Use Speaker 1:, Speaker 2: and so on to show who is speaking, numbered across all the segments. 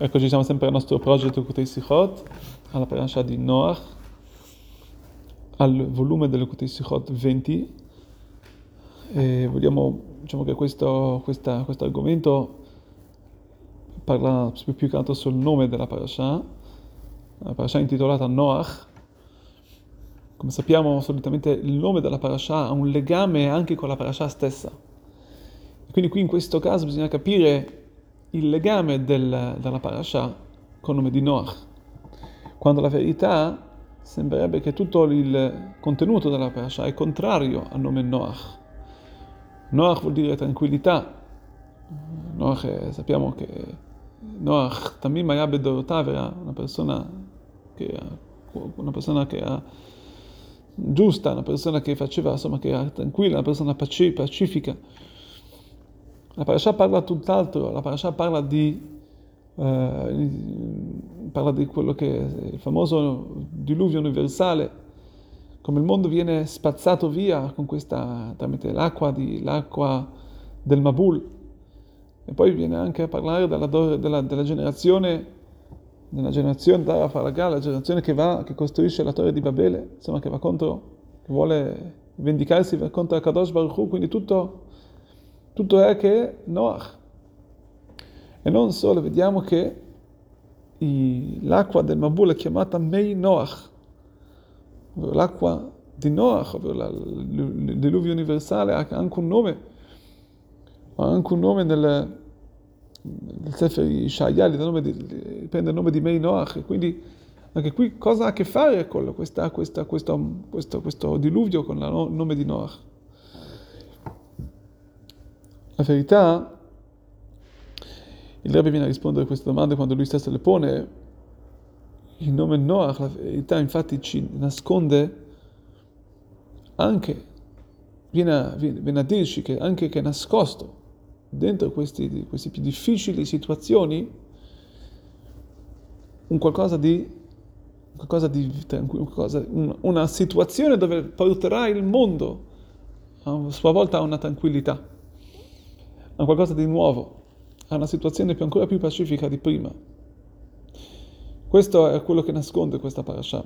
Speaker 1: Eccoci, siamo sempre al nostro progetto Kutei Sichot, alla parasha di Noach, al volume delle Kutei Sichot 20. E vogliamo, diciamo che questo, questa, questo argomento parla più che altro sul nome della parasha, la parasha intitolata Noach. Come sappiamo, solitamente il nome della parasha ha un legame anche con la parasha stessa. Quindi qui in questo caso bisogna capire il legame del, della parasha con il nome di Noach, quando la verità sembrerebbe che tutto il contenuto della parasha è contrario al nome Noach. Noach vuol dire tranquillità. Noach è, sappiamo che Noach Tamim Ayabed Dorotav era una persona che una persona che era giusta, una persona che faceva, insomma, che era tranquilla, una persona pacifica. La parasha parla tutt'altro, la parasha parla di, eh, parla di quello che è il famoso diluvio universale, come il mondo viene spazzato via questa, tramite l'acqua, di, l'acqua del Mabul. E poi viene anche a parlare della, della, della generazione, della generazione Dara Faragà, la generazione che va, che costruisce la torre di Babele, insomma che va contro, che vuole vendicarsi contro Akadosh Baruch Hu, quindi tutto tutto è che Noach. E non solo, vediamo che i, l'acqua del Mabul è chiamata Mei Noach, l'acqua di Noach, ovvero il diluvio universale, ha anche un nome, ha anche un nome nel, nel Sefer Ishaya, prende il nome di Mei Noach, e quindi anche qui cosa ha a che fare con questa, questa, questo, questo, questo diluvio con il nome di Noach? La verità, il Rebbe viene a rispondere a queste domande quando lui stesso le pone. Il nome Noach, la verità infatti ci nasconde anche, viene a, viene a dirci che anche che è nascosto dentro queste più difficili situazioni un qualcosa di, qualcosa di qualcosa, una situazione dove porterà il mondo a sua volta a una tranquillità a qualcosa di nuovo, a una situazione più, ancora più pacifica di prima. Questo è quello che nasconde questa parasha.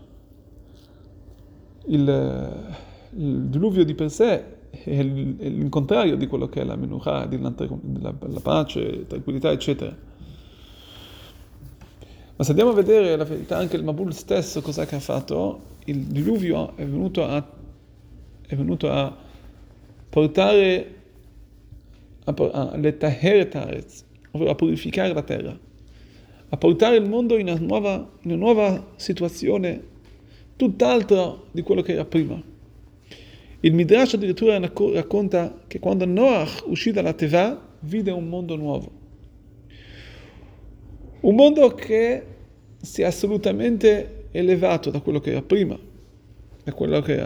Speaker 1: Il, il diluvio di per sé è, il, contrario di quello che è la menucha, la, la, la pace, tranquillità, eccetera. Ma se andiamo a vedere la verità, anche il Mabul stesso cosa che ha fatto, il diluvio è venuto a, è venuto a portare a letaher taretz, ovvero a purificare la terra, a portare il mondo in una nuova, in una nuova situazione tutt'altra di quello che era prima. Il Midrash addirittura racconta che quando Noach uscì dalla Teva vide un mondo nuovo. Un mondo che si è assolutamente elevato da quello che era prima, da quello che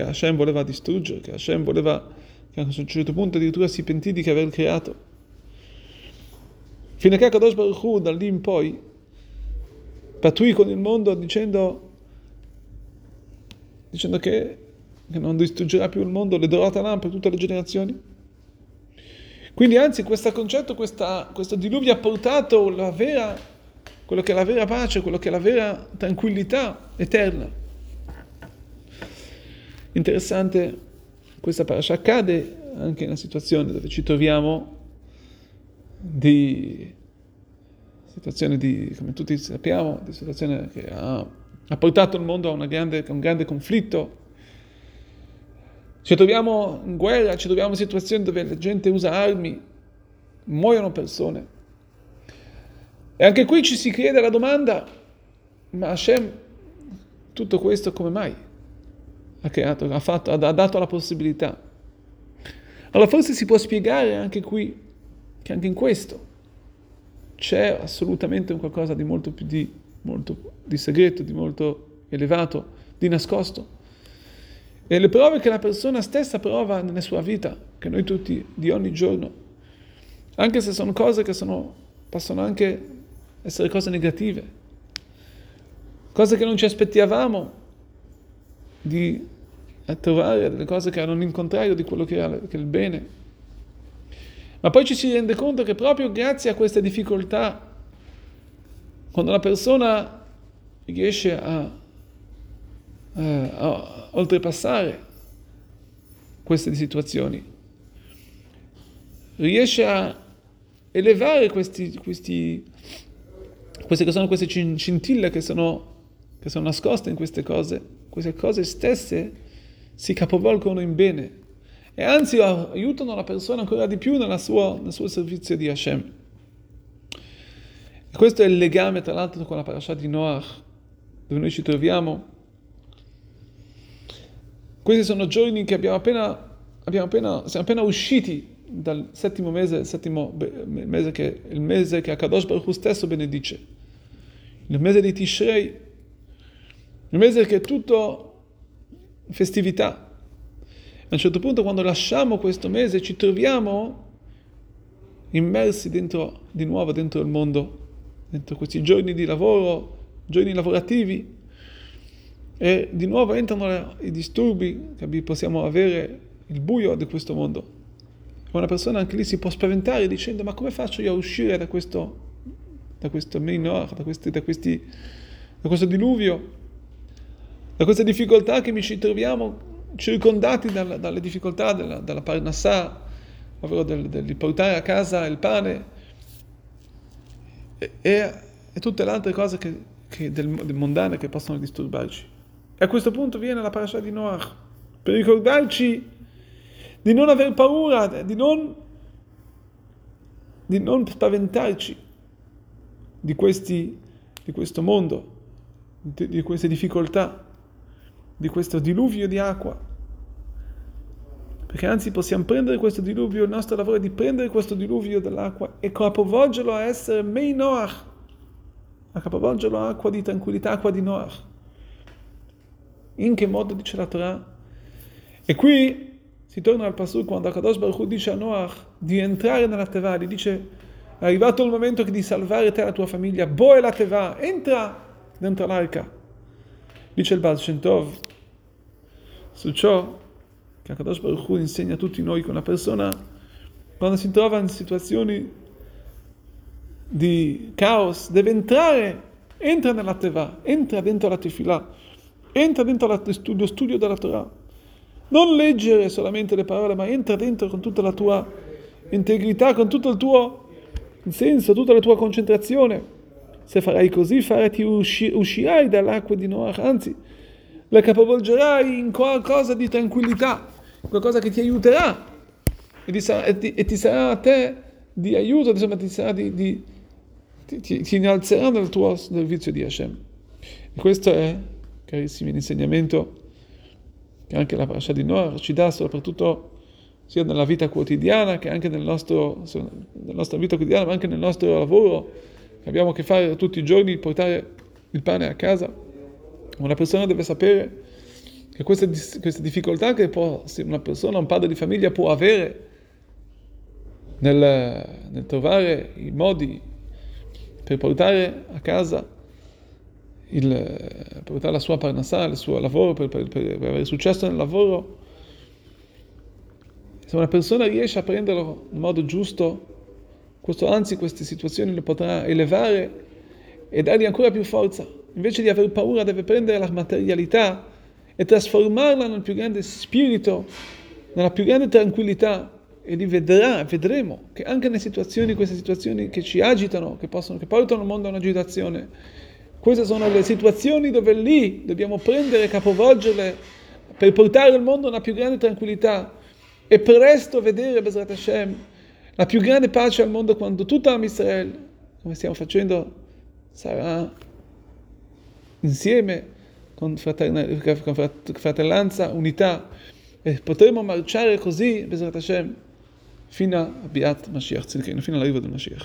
Speaker 1: Hashem voleva distruggere, che Hashem voleva che a un certo punto addirittura si pentì di aver creato. Fino a che Kadosh Baruch Hu, da lì in poi, pattuì con il mondo dicendo, dicendo che, che non distruggerà più il mondo, le Dorotalam per tutte le generazioni. Quindi anzi questo concetto, questa, questo diluvio ha portato la vera, quello che è la vera pace, quello che è la vera tranquillità eterna. Interessante questa parasha accade anche in una situazione dove ci troviamo di situazione di, come tutti sappiamo, di situazione che ha, ha portato il mondo a, grande, a, un grande conflitto. Ci troviamo in guerra, ci troviamo in situazioni dove la gente usa armi, muoiono persone. E anche qui ci si chiede la domanda, ma Hashem, tutto questo come mai? Ha creato, ha, fatto, ha dato la possibilità. Allora forse si può spiegare anche qui che anche in questo c'è assolutamente un qualcosa di molto più di, molto, di segreto, di molto elevato, di nascosto. E le prove che la persona stessa prova nella sua vita, che noi tutti di ogni giorno, anche se sono cose che sono, possono anche essere cose negative, cose che non ci aspettavamo di trovare delle cose che erano in contrario di quello che, era, che il bene. Ma poi ci si rende conto che proprio grazie a queste difficoltà, quando una persona riesce a, a, a oltrepassare queste situazioni, riesce a elevare questi, questi, queste che sono queste scintille che sono, che sono nascoste in queste cose, queste cose stesse si capovolgono in bene e anzi aiutano la persona ancora di più sua, nel suo servizio di Hashem. E questo è il legame tra l'altro con la parasha di Noach, dove noi ci troviamo. Questi sono giorni che abbiamo appena, abbiamo appena, siamo appena usciti dal settimo mese, il settimo mese che il mese che Akadosh Baruch stesso benedice, il mese di Tishrei, il mese che tutto festività. A un certo punto, quando lasciamo questo mese, ci troviamo immersi dentro, di nuovo dentro il mondo, dentro questi giorni di lavoro, giorni lavorativi, e di nuovo entrano i disturbi che possiamo avere, il buio di questo mondo una persona anche lì si può spaventare dicendo ma come faccio io a uscire da questo, da questo minor, da, questi, da, questi, da questo diluvio, da queste difficoltà che mi ci troviamo circondati dalla, dalle difficoltà della, dalla parnassà, ovvero del, del, portare a casa il pane e, e, e tutte le altre cose che, che del, del mondane che possono disturbarci. E a questo punto viene la parasha di Noach per ricordarci di non aver paura, di non, di non spaventarci di, questi, di questo mondo, di, di queste difficoltà, di questo diluvio di acqua. Perché anzi possiamo prendere questo diluvio, il nostro lavoro è di prendere questo diluvio dell'acqua e capovolgerlo a essere Mei Noach, a capovolgerlo a acqua di tranquillità, acqua di Noach. In che modo dice la Torah? E qui si torna al Pasuk quando Akadosh Baruch Hu dice a Noach di entrare nella Teva, gli dice è arrivato il momento di salvare te e la tua famiglia, boe la Teva, entra dentro l'arca. Dice il Baal Shem Tov su ciò che Akadosh Baruch Hu insegna a tutti noi che una persona quando si trova in situazioni di caos deve entrare, entra nella Teva, entra dentro la Tefillah, entra dentro lo studio della Torah non leggere solamente le parole, ma entra dentro con tutta la tua integrità, con tutto il tuo senso, tutta la tua concentrazione. Se farai così, farati usci- uscirai dall'acqua di Noach, anzi, la capovolgerai in qualcosa di tranquillità, qualcosa che ti aiuterà e ti sarà, e ti, e ti sarà a te di aiuto, insomma, ti, sarà di, di ti, ti, ti innalzerà nel tuo servizio di Hashem. E questo è, carissimi, l'insegnamento che anche la parasha di Noah ci dà soprattutto sia nella vita quotidiana che anche nel nostro, nella nostra vita quotidiana, ma anche nel nostro lavoro, che abbiamo a che fare tutti i giorni, portare il pane a casa. Una persona deve sapere che queste, queste difficoltà che può, una persona, un padre di famiglia può avere nel, nel trovare i modi per portare a casa il, portare la sua parnassà, il suo lavoro, per, per, per, avere successo nel lavoro, se una persona riesce a prenderlo in modo giusto, questo, anzi queste situazioni le potrà elevare e dargli ancora più forza. Invece di aver paura deve prendere la materialità e trasformarla nel più grande spirito, nella più grande tranquillità e lì vedrà, vedremo che anche nelle situazioni, queste situazioni che ci agitano, che, possono, che portano il mondo a un'agitazione, queste sono le situazioni dove lì dobbiamo prendere capovolgerle per portare il mondo a una più grande tranquillità e presto vedere, Bezrat Hashem, la più grande pace al mondo quando tutta la Israel, come stiamo facendo, sarà insieme con, fratellanza, unità e potremo marciare così, Bezrat Hashem, fino a Biat Mashiach, fino all'arrivo del Mashiach.